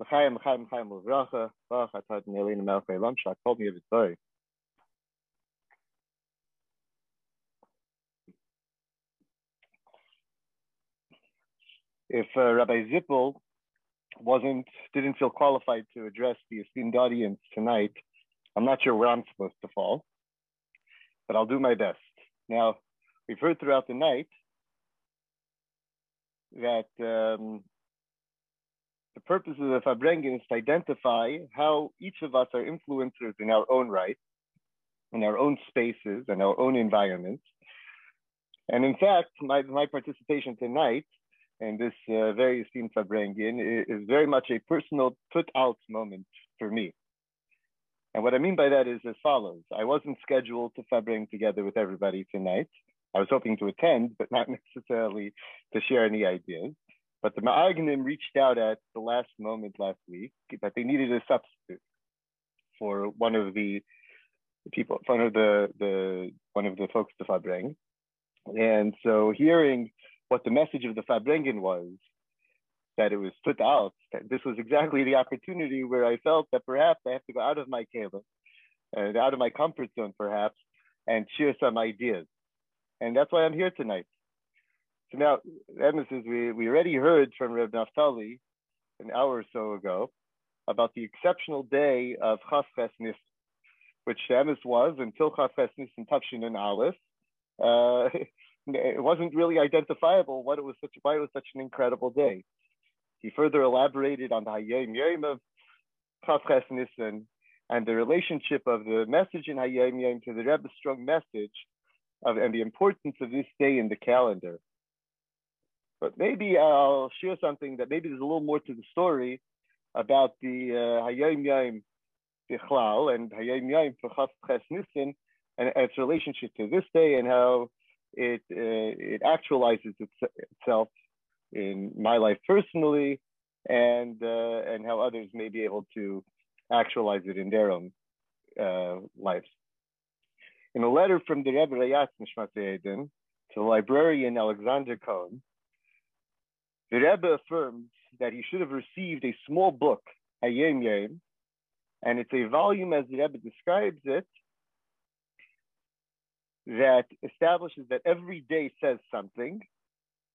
Ve'elam, told me of. If uh, Rabbi Zippel wasn't, didn't feel qualified to address the esteemed audience tonight, I'm not sure where I'm supposed to fall, but I'll do my best. Now, we've heard throughout the night that um, the purpose of the Farbrengen is to identify how each of us are influencers in our own right, in our own spaces and our own environments. And in fact, my, my participation tonight in this uh, very esteemed Farbrengen is, is very much a personal put out moment for me. And what I mean by that is as follows. I wasn't scheduled to Farbring together with everybody tonight. I was hoping to attend, but not necessarily to share any ideas. But the Ma'agnim reached out at the last moment last week that they needed a substitute for one of the people, one of the, the one of the folks to Farbring. And so hearing what the message of the Farbrengen was, that it was put out, this was exactly the opportunity where I felt that perhaps I have to go out of my keva and uh, out of my comfort zone perhaps and share some ideas. And that's why I'm here tonight. So now, emissaries, we, we already heard from Reb Naftali an hour or so ago about the exceptional day of Chafres Nis, which Emes was until Chafres Nis and Tafshin and Aleph. Uh, it wasn't really identifiable what it was such, why it was such an incredible day. He further elaborated on the Hayom Yom of Chafres Nissen and the relationship of the message in Hayom Yom to the Rebbe's strong message of, and the importance of this day in the calendar. But maybe I'll share something that maybe there's a little more to the story about the uh, Hayom Yom Bichlal and Hayom Yom for Chafres Nissen and its relationship to this day and how it uh, it actualizes its, itself in my life personally, and uh, and how others may be able to actualize it in their own uh, lives. In a letter from the Rebbe Rayatz Nishmat to the librarian Alexander Cohen, the Rebbe affirms that he should have received a small book, Hayom Yom, and it's a volume, as the Rebbe describes it, that establishes that every day says something,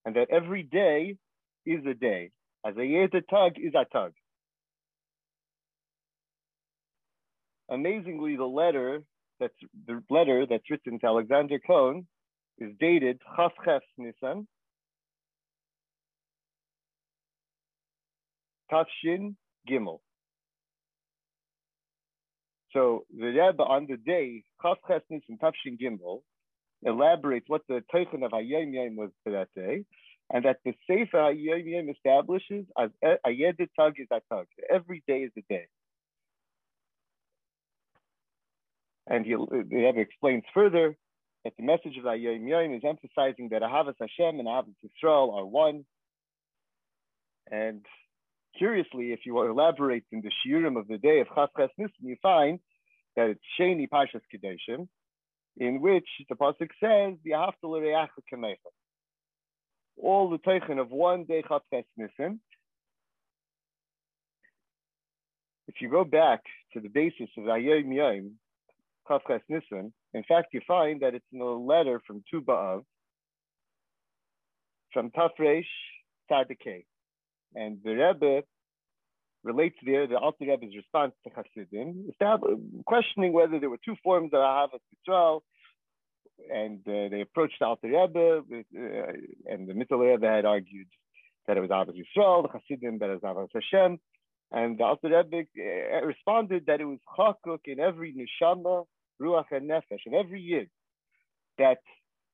and that every day is a day. As a tug is a tug. Amazingly, the letter that's the letter that's written to Alexander Cohen is dated Chafches Nisan, Tafshin Gimel. So the Rebbe on the day Chafches Nisan Tafshin Gimel elaborates what the Teichen of Hayom Yom was for that day, and that the Sefer Hayom Yom establishes as Ayed Tag is a Tag. Every day is a day. And he, the Rebbe explains further that the message of Hayom Yom is emphasizing that Ahavas Hashem and Ahavas Yisrael are one. And curiously, if you elaborate in the shiurim of the day of Chafres Nisan, you find that it's Sheni Pashas Kedeshim, in which the pasuk says, "V'ahavta kamecha." All the teichen of one day Chavtes Nissen. If you go back to the basis of Ayom Yom Chavtes Nissen, in fact, you find that it's in a letter from Tu from Tafresh Tzadikei, and the Rebbe relates there the Alter Rebbe's response to Hasidim, questioning whether there were two forms of Ahavas Yisrael, and uh, they approached the Alter Rebbe, with, uh, and the Mittel Rebbe had argued that it was Ahavas Yisrael, the Hasidim that it was Ahavas Hashem, and the Alter Rebbe uh, responded that it was Chakuk in every Neshama, Ruach and Nefesh, in every Yid, that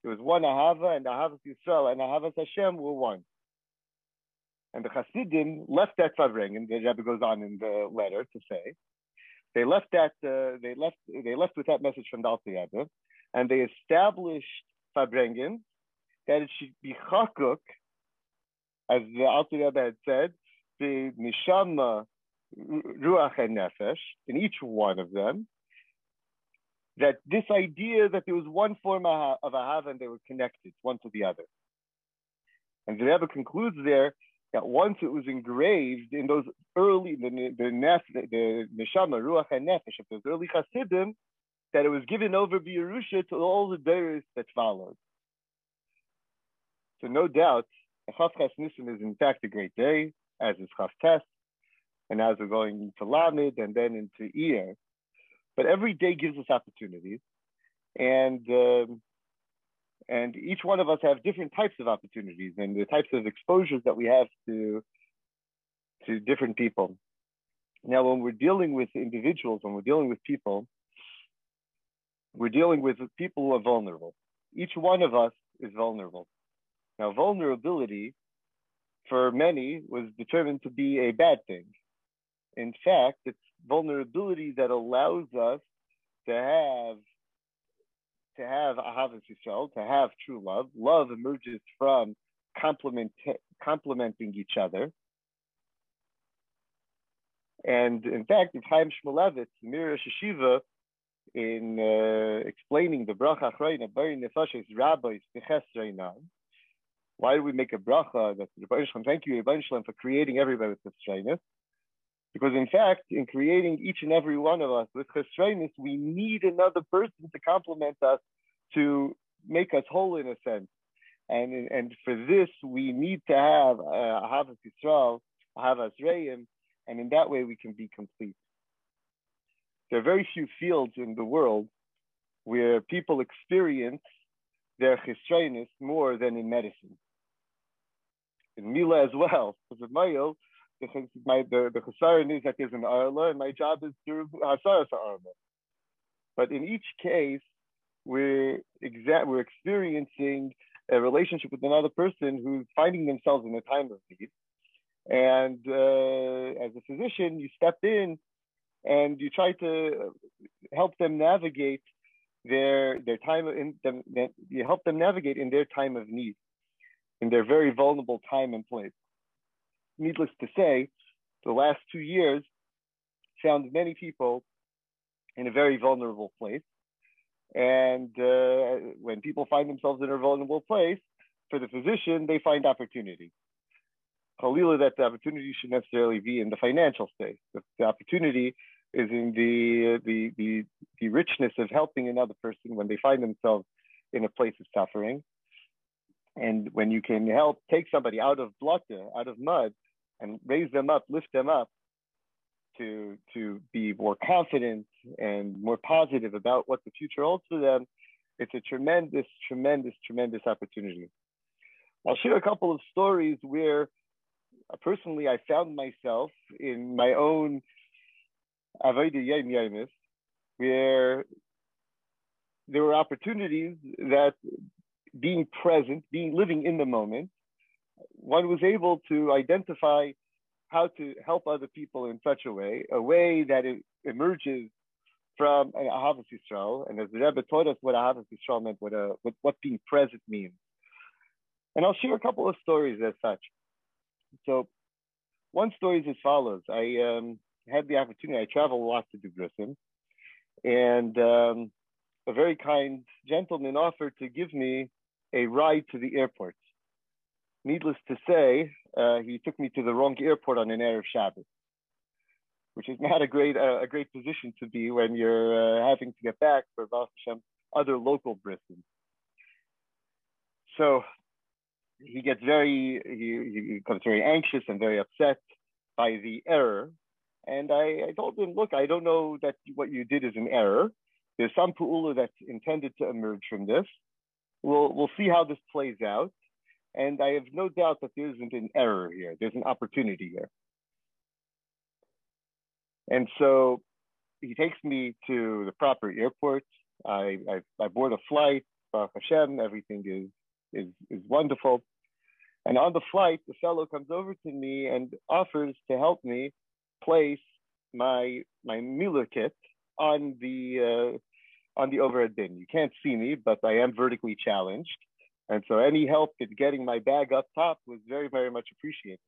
there was one Ahava, and Ahavas Yisrael and Ahavas Hashem were one. And the Hasidim left that Favreng, and the Rebbe goes on in the letter to say, they left that, uh, they left, they left with that message from Rebbe, and they established Farbrengen that it should be Chakuk, as the Alter Rebbe had said, the Nishama, Ruach, and Nefesh, in each one of them, that this idea that there was one form of Ahav and they were connected, one to the other. And the Rebbe concludes there that once it was engraved in those early the the nef, the neshama ruach and nefesh of those early Hasidim, that it was given over Yerusha to all the days that followed. So no doubt, Chafkas Nissen is in fact a great day, as is Test, and as we're going into Lamed and then into Iyar. But every day gives us opportunities, and um, and each one of us have different types of opportunities and the types of exposures that we have to to different people. Now, when we're dealing with individuals, when we're dealing with people, we're dealing with people who are vulnerable. Each one of us is vulnerable. Now, vulnerability for many was determined to be a bad thing. In fact, it's vulnerability that allows us to have to have ahavas yisrael, to have true love. Love emerges from complement, complementing each other. And in fact, if Chaim Shmulevitz, Mir Sheshiva, in uh, explaining the bracha achrayna, bari nefashis rabbis beches why do we make a bracha that the thank you Rebbeinu for creating everybody with this because in fact, in creating each and every one of us with chesroinus, we need another person to complement us, to make us whole in a sense. And, and for this, we need to have uh, Ahavas Yisrael, Ahavas Reim, and in that way we can be complete. There are very few fields in the world where people experience their chesroinus more than in medicine. In Mila as well, because of My the the chesaron is that there's an arla, and my job is to hasaras arla. But in each case, we're exa- we're experiencing a relationship with another person who's finding themselves in a time of need. And uh, as a physician, you step in and you try to help them navigate their their time in them, you help them navigate in their time of need, in their very vulnerable time and place needless to say, the last two years found many people in a very vulnerable place. And uh, when people find themselves in a vulnerable place, for the physician, they find opportunity. Khalila, that the opportunity should necessarily be in the financial space. The, the opportunity is in the, the, the, the richness of helping another person when they find themselves in a place of suffering. And when you can help take somebody out of blotter, out of mud, and raise them up, lift them up to, to be more confident and more positive about what the future holds for them, it's a tremendous, tremendous, tremendous opportunity. I'll share a couple of stories where uh, personally I found myself in my own Avodah Yom Yomis, where there were opportunities that being present, being living in the moment, one was able to identify how to help other people in such a way, a way that it emerges from an Ahavas Yisrael. And as the Rebbe taught us what Ahavas Yisrael meant, what, a, what, what being present means. And I'll share a couple of stories as such. So one story is as follows. I um, had the opportunity, I travel a lot to do brissim, and um, a very kind gentleman offered to give me a ride to the airport needless to say, uh, he took me to the wrong airport on an Erev Shabbat, which is not a great uh, a great position to be when you're uh, having to get back for Hashem, other local Brisbane. So he gets very he, he becomes very anxious and very upset by the error. And I, I told him, look, I don't know that what you did is an error. There's some pu'ula that's intended to emerge from this. We'll, we'll see how this plays out. And I have no doubt that there isn't an error here. There's an opportunity here. And so he takes me to the proper airport. I, I, I board a flight, Baruch Hashem, everything is, is, is wonderful. And on the flight, the fellow comes over to me and offers to help me place my my milah kit on the uh, on the overhead bin. You can't see me, but I am vertically challenged. And so any help in getting my bag up top was very, very much appreciated.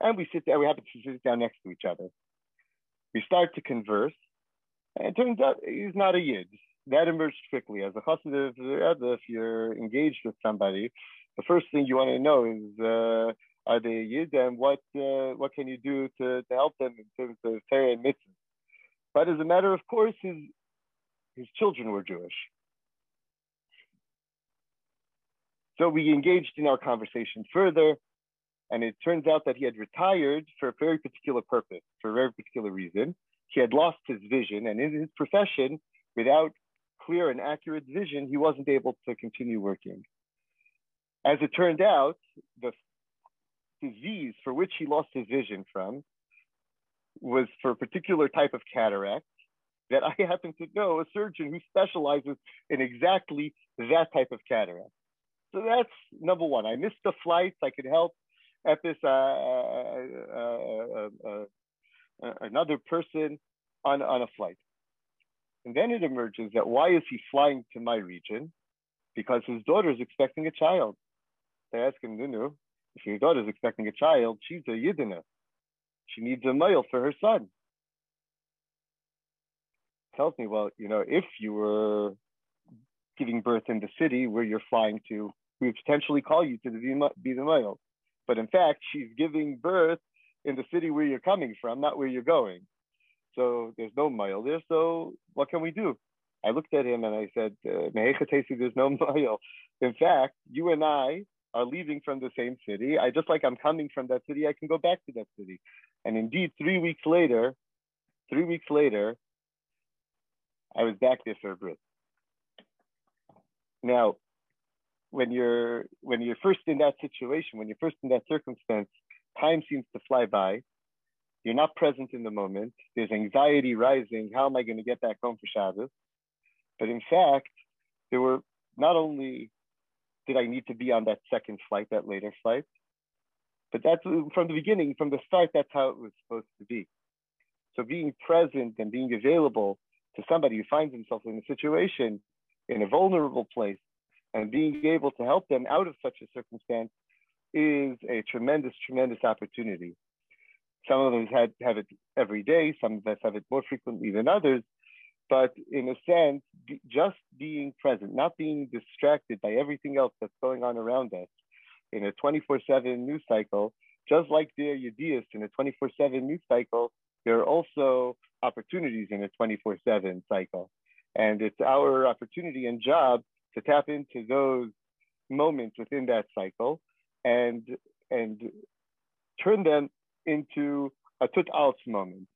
And we sit there, we happen to sit down next to each other. We start to converse, and it turns out he's not a Yid. That emerged quickly. As a chassid of if you're engaged with somebody, the first thing you want to know is, uh, are they a Yid and what uh, what can you do to, to help them in terms of Torah and mitzvah? But as a matter of course, his his children were Jewish. So we engaged in our conversation further, and it turns out that he had retired for a very particular purpose, for a very particular reason. He had lost his vision, and in his profession, without clear and accurate vision, he wasn't able to continue working. As it turned out, the disease for which he lost his vision from was for a particular type of cataract that I happen to know a surgeon who specializes in exactly that type of cataract. So that's number one. I missed the flights. I could help at this uh, uh, uh, another person on, on a flight. And then it emerges that why is he flying to my region? Because his daughter is expecting a child. They ask him, Nunu, if your daughter is expecting a child, she's a Yidina. She needs a male for her son. Tells me, well, you know, if you were giving birth in the city where you're flying to, we would potentially call you to be the male. But in fact, she's giving birth in the city where you're coming from, not where you're going. So there's no male there. So what can we do? I looked at him and I said, uh, there's no male. In fact, you and I are leaving from the same city. I just like I'm coming from that city, I can go back to that city. And indeed, three weeks later, three weeks later, I was back there for a brit. Now, when you're when you're first in that situation, when you're first in that circumstance, time seems to fly by. You're not present in the moment. There's anxiety rising. How am I going to get back home for Shabbos? But in fact, there were not only did I need to be on that second flight, that later flight, but that's from the beginning, from the start, that's how it was supposed to be. So being present and being available to somebody who finds himself in a situation in a vulnerable place and being able to help them out of such a circumstance is a tremendous, tremendous opportunity. Some of us had, have it every day, some of us have it more frequently than others, but in a sense, just being present, not being distracted by everything else that's going on around us in a 24 7 news cycle, just like the are in a 24 7 news cycle, there are also opportunities in a 24 7 cycle. And it's our opportunity and job to tap into those moments within that cycle and, and turn them into a tut alts moment.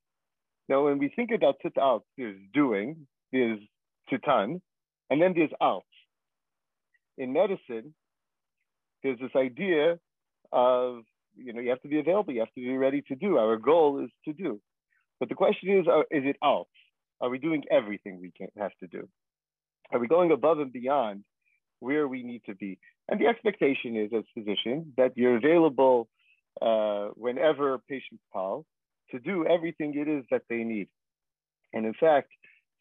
Now, when we think about tut alts, there's doing, there's tutan, and then there's alts. In medicine, there's this idea of, you know, you have to be available, you have to be ready to do. Our goal is to do. But the question is, uh, is it alts? Are we doing everything we can have to do? Are we going above and beyond where we need to be? And the expectation is, as physicians, that you're available uh, whenever patients call to do everything it is that they need. And in fact,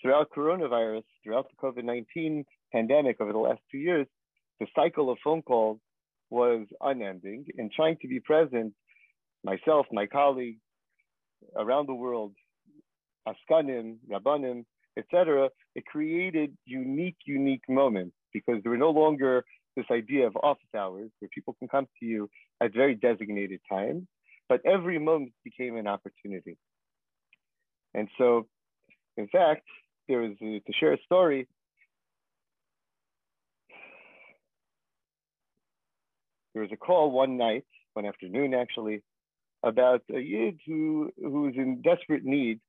throughout coronavirus, throughout the COVID 19 pandemic over the last two years, the cycle of phone calls was unending. And trying to be present, myself, my colleagues around the world, Askanim, Rabbanim, etc., it created unique, unique moments because there were no longer this idea of office hours where people can come to you at very designated times, but every moment became an opportunity. And so, in fact, there was a, to share a story. There was a call one night, one afternoon actually, about a yid who who was in desperate need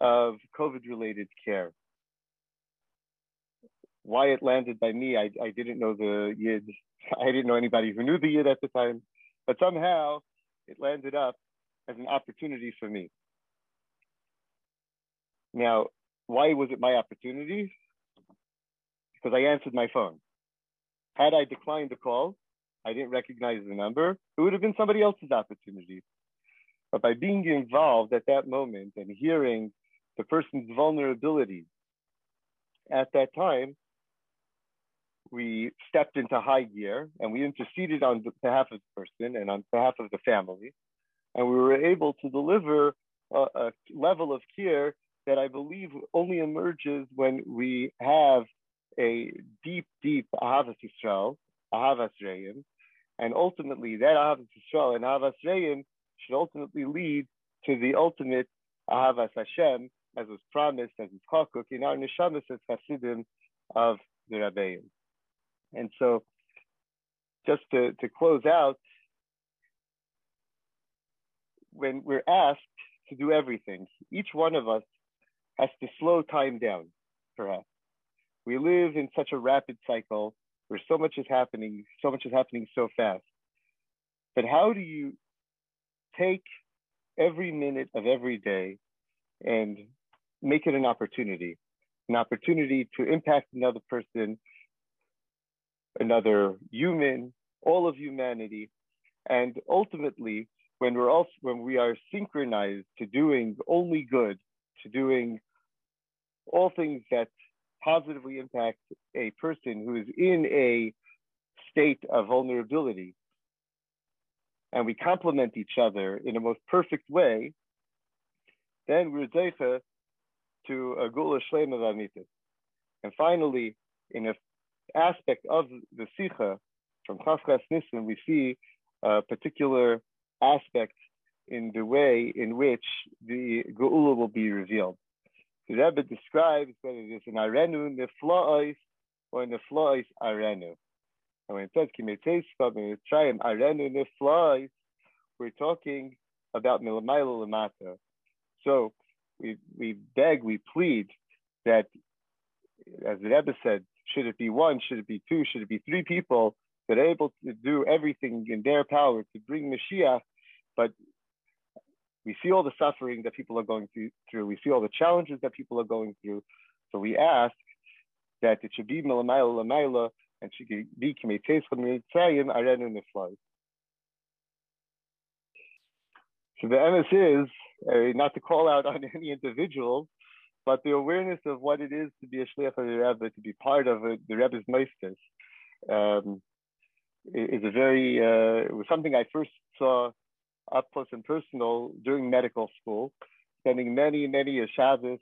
of COVID-related care why it landed by me, I, I didn't know the Yid. I didn't know anybody who knew the Yid at the time, but somehow it landed up as an opportunity for me. Now, why was it my opportunity? Because I answered my phone. Had I declined the call, I didn't recognize the number, it would have been somebody else's opportunity. But by being involved at that moment and hearing the person's vulnerability at that time, we stepped into high gear and we interceded on behalf of the person and on behalf of the family. And we were able to deliver a, a level of care that I believe only emerges when we have a deep, deep Ahavas Yisrael, Ahavas Reim, And ultimately, that Ahavas Yisrael and Ahavas Reim should ultimately lead to the ultimate Ahavas Hashem, as was promised, as is Chakuk, in our Neshamas as Hasidim of the Rabbeim. And so, just to, to close out, when we're asked to do everything, each one of us has to slow time down, perhaps. We live in such a rapid cycle where so much is happening, so much is happening so fast. But how do you take every minute of every day and make it an opportunity, an opportunity to impact another person, another human, all of humanity, and ultimately, when we're also when we are synchronized to doing only good, to doing all things that positively impact a person who is in a state of vulnerability, and we complement each other in a most perfect way, then we're zeicha to a geula shleim of amitis. And finally, in an aspect of the sikha from Chafkas Nissen, we see a particular aspect in the way in which the geula will be revealed. The Rebbe describes whether it is an arenu nefla'is or nefla'is arenu. And when it says kimetespa mitzrayim arenu nefla'is, we're talking about milamayla lamata. So we we beg, we plead that, as the Rebbe said, should it be one, should it be two, should it be three people that are able to do everything in their power to bring Mashiach, but we see all the suffering that people are going through. We see all the challenges that people are going through. So we ask that it should be Milamayla Lamayla and should be Kimetes Mitzrayim Arenu Niflai. So the MS is uh, not to call out on any individual, but the awareness of what it is to be a shliach of the Rebbe, to be part of the Rebbe's meisters, um, is a very uh, it was something I first saw up close and personal during medical school, spending many, many a Shabbos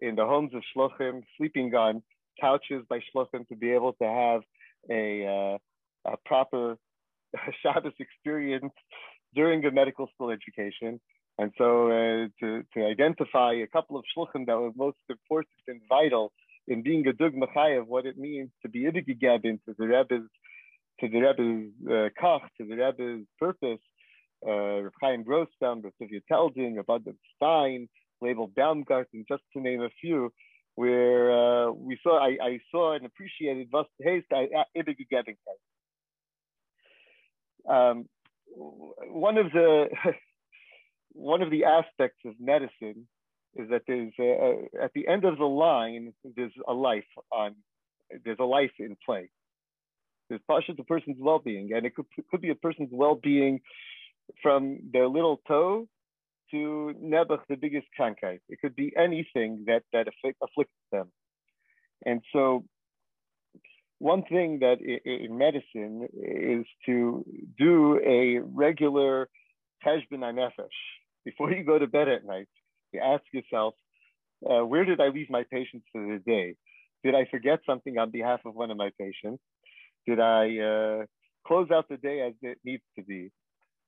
in the homes of shlochim, sleeping on couches by shlochim to be able to have a, uh, a proper Shabbos experience during a medical school education. And so uh, to, to identify a couple of shluchim that were most important and vital in being a dug of what it means to be ibigigabin to the Rebbe's to the Rebbe's uh, kach, to the Rebbe's purpose, uh, Reb Chaim Grossbaum, Tzivia Teldin, Adam Stein, Label Baumgarten, just to name a few, where uh, we saw, I, I, saw and appreciated was heißt ewige Gebigkeit. Um, one of the one of the aspects of medicine is that there's a, at the end of the line there's a life on there's a life in play. There's partial to person's well-being, and it could could be a person's well-being from their little toe to Nebuch, the biggest krankheit. It could be anything that, that afflicts them. And so one thing that in medicine is to do a regular cheshbon nefesh. Before you go to bed at night, you ask yourself, uh, where did I leave my patients for the day? Did I forget something on behalf of one of my patients? Did I uh, close out the day as it needs to be?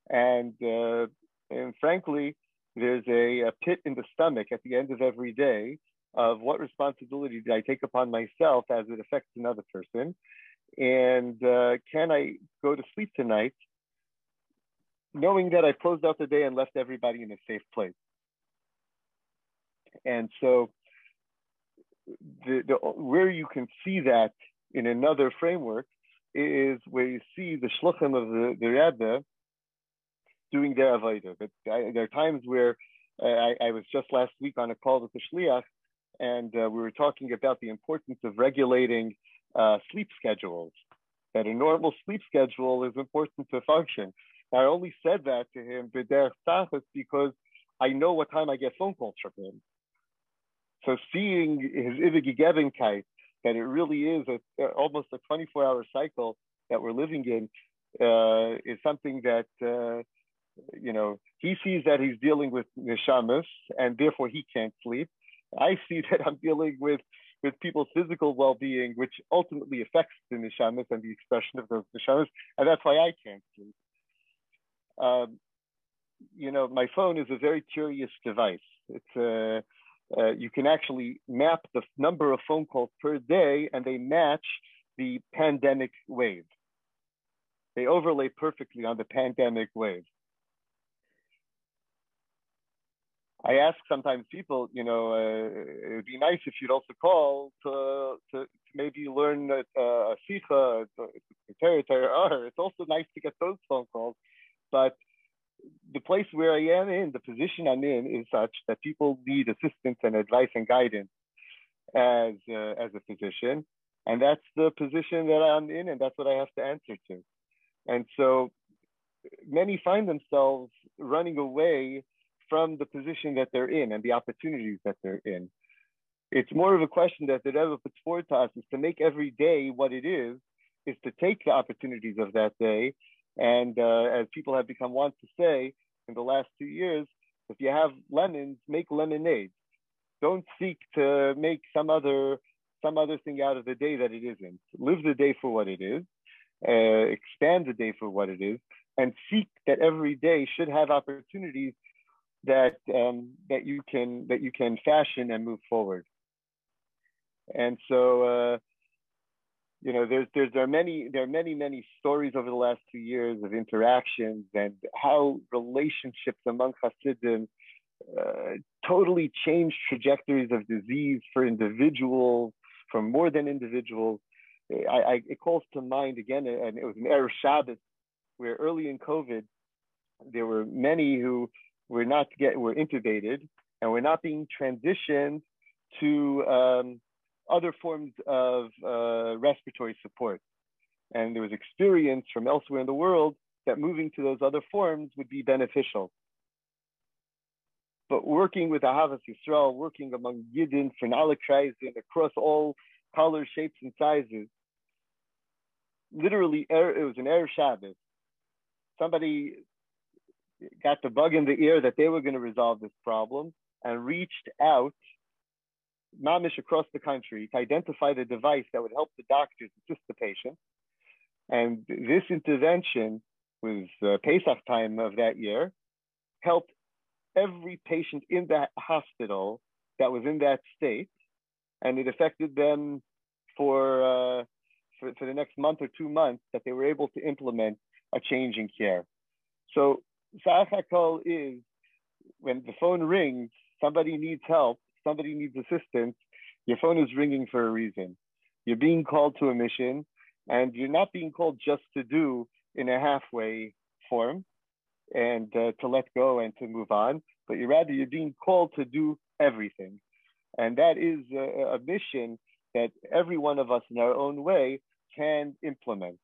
And, uh, and frankly, there's a, a, pit in the stomach at the end of every day of what responsibility did I take upon myself as it affects another person? And uh, can I go to sleep tonight knowing that I closed out the day and left everybody in a safe place? And so, the, the, where you can see that in another framework is where you see the shluchim of the, the Rebbe doing their avodah. But I, there are times where uh, I, I, was just last week on a call with the shliach, and uh, we were talking about the importance of regulating uh, sleep schedules. That a normal sleep schedule is important to function. I only said that to him because I know what time I get phone calls from him. So seeing his Ivigigebenkeit, that it really is a, almost a 24 hour cycle that we're living in, uh, is something that uh, you know, he sees that he's dealing with neshamas and therefore he can't sleep. I see that I'm dealing with with people's physical well-being, which ultimately affects the neshamas and the expression of those neshamas, and that's why I can't sleep. Um, you know, my phone is a very curious device. It's a uh, uh, you can actually map the number of phone calls per day, and they match the pandemic wave. They overlay perfectly on the pandemic wave. I ask sometimes people, you know, uh, it'd be nice if you'd also call to, to, to maybe learn uh, a sikha, It's also nice to get those phone calls, but the place where I am in, the position I'm in, is such that people need assistance and advice and guidance as uh, as a physician, and that's the position that I'm in, and that's what I have to answer to. And so, many find themselves running away from the position that they're in and the opportunities that they're in. It's more of a question that the Rebbe puts forward to us is to make every day what it is, is to take the opportunities of that day. And uh, as people have become wont to say in the last two years, if you have lemons, make lemonade. Don't seek to make some other some other thing out of the day that it isn't. Live the day for what it is, uh, expand the day for what it is, and seek that every day should have opportunities that um, that you can that you can fashion and move forward. And so, uh, you know, there's there's there are many there are many many stories over the last two years of interactions and how relationships among Hasidim uh, totally changed trajectories of disease for individuals, for more than individuals. I, I, it calls to mind again, and it was an Erev Shabbos, where early in COVID, there were many who we're not get we're intubated and we're not being transitioned to um, other forms of uh, respiratory support. And there was experience from elsewhere in the world that moving to those other forms would be beneficial. But working with Ahavas Yisrael, working among Yidden, Kreisen, across all colors, shapes, and sizes, literally, er, it was an Erev Shabbos. Somebody got the bug in the ear that they were going to resolve this problem and reached out mamish across the country to identify the device that would help the doctors assist the patient. And this intervention was uh, Pesach time of that year, helped every patient in that hospital that was in that state, and it affected them for, uh, for, for the next month or two months that they were able to implement a change in care. So Sachakol is when the phone rings, somebody needs help, somebody needs assistance, your phone is ringing for a reason. You're being called to a mission, and you're not being called just to do in a halfway form and uh, to let go and to move on, but you're rather you're being called to do everything. And that is a, a mission that every one of us in our own way can implement.